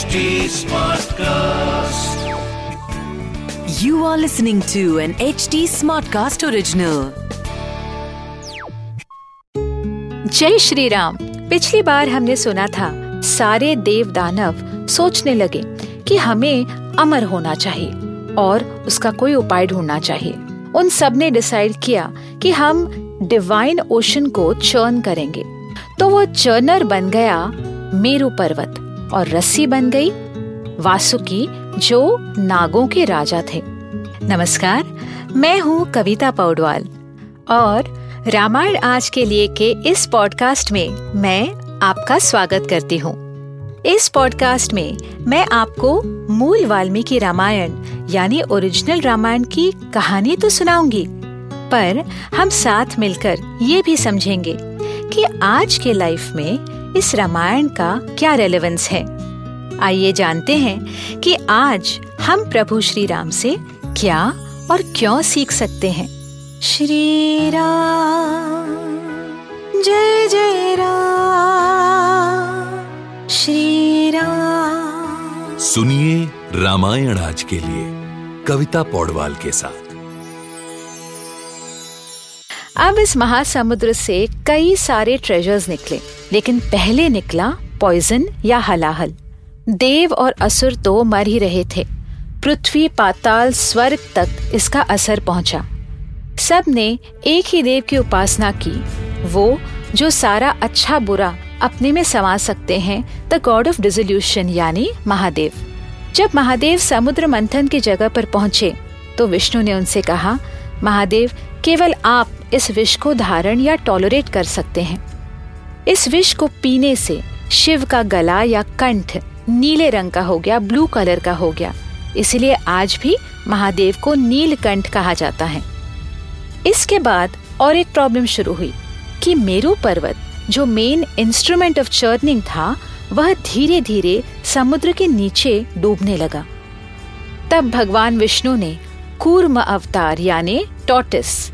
HD Smartcast. You are listening to an HD Smartcast original. जय श्री राम पिछली बार हमने सुना था, सारे देव दानव सोचने लगे कि हमें अमर होना चाहिए और उसका कोई उपाय ढूंढना चाहिए उन सबने डिसाइड किया कि हम डिवाइन ओशन को चर्न करेंगे तो वो चर्नर बन गया मेरू पर्वत और रस्सी बन गई वासुकी, जो नागों के राजा थे। नमस्कार, मैं हूँ कविता पौडवाल। और रामायण आज के लिए के इस पॉडकास्ट में मैं आपका स्वागत करती हूँ। इस पॉडकास्ट में मैं आपको मूल वाल्मीकि रामायण, यानी ओरिजिनल रामायण की कहानी तो सुनाऊँगी, पर हम साथ मिलकर ये भी समझेंगे कि आज के लाइफ में इस रामायण का क्या रेलेवेंस है? आइए जानते हैं कि आज हम प्रभु श्री राम से क्या और क्यों सीख सकते हैं। श्री राम जय जय राम श्री राम सुनिए रामायण आज के लिए कविता पौडवाल के साथ। अब इस महासमुद्र से कई सारे ट्रेजर्स निकले। लेकिन पहले निकला पॉइजन या हलाहल। देव और असुर तो मर ही रहे थे। पृथ्वी पाताल स्वर्ग तक इसका असर पहुँचा। सबने एक ही देव की उपासना की। वो, जो सारा अच्छा बुरा अपने में समा सकते हैं द गॉड ऑफ़ डिजोल्यूशन यानी महादेव। जब महादेव समुद्र मंथन की जगह पर पहुँचे तो विष्णु ने उनसे कहा, महादेव, केवल आप इस विष को धारण या टॉलरेट कर सकते हैं। इस विष को पीने से शिव का गला या कंठ नीले रंग का हो गया, ब्लू कलर का हो गया। इसलिए आज भी महादेव को नीलकंठ कहा जाता है। इसके बाद और एक प्रॉब्लम शुरू हुई कि मेरू पर्वत, जो मेन इंस्ट्रूमेंट ऑफ़ चर्निंग था, वह धीरे धीरे समुद्र के नीचे डूबने लगा। तब भगवान विष्णु ने कूर्म अवतार, यानी टॉटिस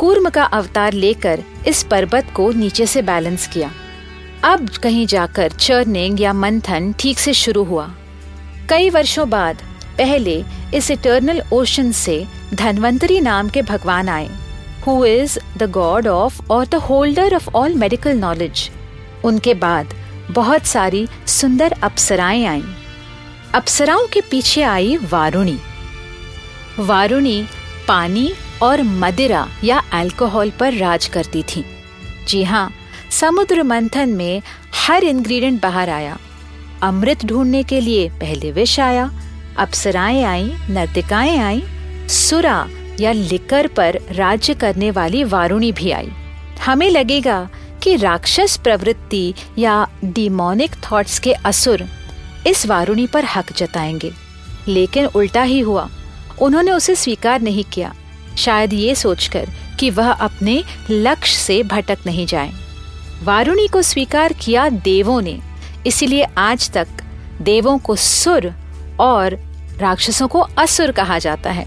कूर्म का अवतार लेकर इस पर्वत को नीचे से बैलेंस किया। अब कहीं जाकर चर्निंग या मंथन ठीक से शुरू हुआ। कई वर्षों बाद पहले इस इटर्नल ओशन से धनवंतरी नाम के भगवान आए। Who is the god of और the holder of all medical knowledge उनके बाद बहुत सारी सुंदर अप्सराएँ आईं। अप्सराओं के पीछे आई वारुणी। वारुणी पानी और मदिरा या अल्कोहल पर राज करती थी। जी हाँ समुद्र मंथन में हर इंग्रेडिएंट बाहर आया। अमृत ढूँढने के लिए पहले विष आया, अप्सराएँ आई, नर्तिकाएँ आई, सुरा या लिकर पर राज्य करने वाली वारुणी भी आई। हमें लगेगा कि राक्षस प्रवृत्ति या डिमोनिक थॉट्स के असुर इस वारुणी पर हक जताएँगे। लेकिन उल्टा ही हुआ। उन्होंने उसे स्वीकार नहीं किया। शायद ये सोचकर कि वह अपने लक्ष्य से भटक नहीं जाए। वारुणी को स्वीकार किया देवों ने, इसीलिए आज तक देवों को सुर और राक्षसों को असुर कहा जाता है।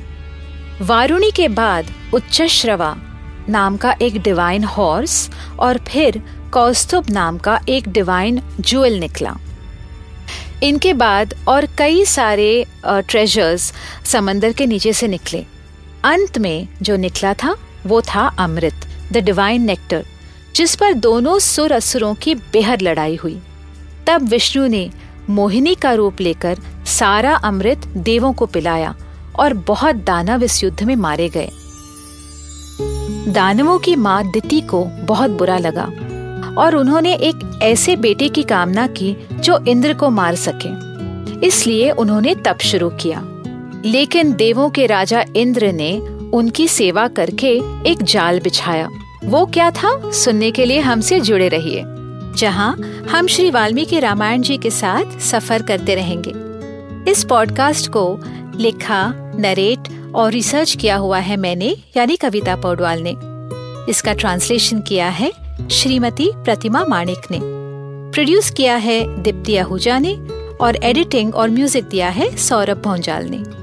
वारुणी के बाद उच्चश्रवा नाम का एक डिवाइन हॉर्स और फिर कौस्तुभ नाम का एक डिवाइन जुएल निकला। इनके बाद और कई सारे ट्रेजर्स समंदर के नीचे से निकले। अंत में जो निकला था, वो था अमृत द डिवाइन नेक्टर जिस पर दोनों सुर असुरों की बेहद लड़ाई हुई। तब विष्णु ने मोहिनी का रूप लेकर सारा अमृत देवों को पिलाया और बहुत दानव इस युद्ध में मारे गए। दानवों की माँ दिति को बहुत बुरा लगा और उन्होंने एक ऐसे बेटे की कामना की जो इंद्र को मार सके। इसलिए उन्होंने तप शुरू किया। लेकिन देवों के राजा इंद्र ने उनकी सेवा करके एक जाल बिछाया। वो क्या था? सुनने के लिए हमसे जुड़े रहिए। जहाँ हम श्री वाल्मीकि रामायण जी के साथ सफ़र करते रहेंगे। इस पॉडकास्ट को लिखा नरेट और रिसर्च किया हुआ है मैंने, यानी कविता पौडवाल ने। इसका ट्रांसलेशन किया है श्रीमती प्रतिमा माणिक ने। प्रोड्यूस किया है दीप्ति आहूजा ने और एडिटिंग और म्यूज़िक दिया है सौरभ भोंजाल ने।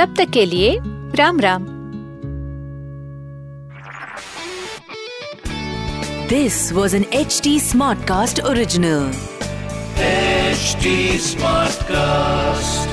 तब तक के लिए Ram Ram. This was an H T smart cast original H T smart cast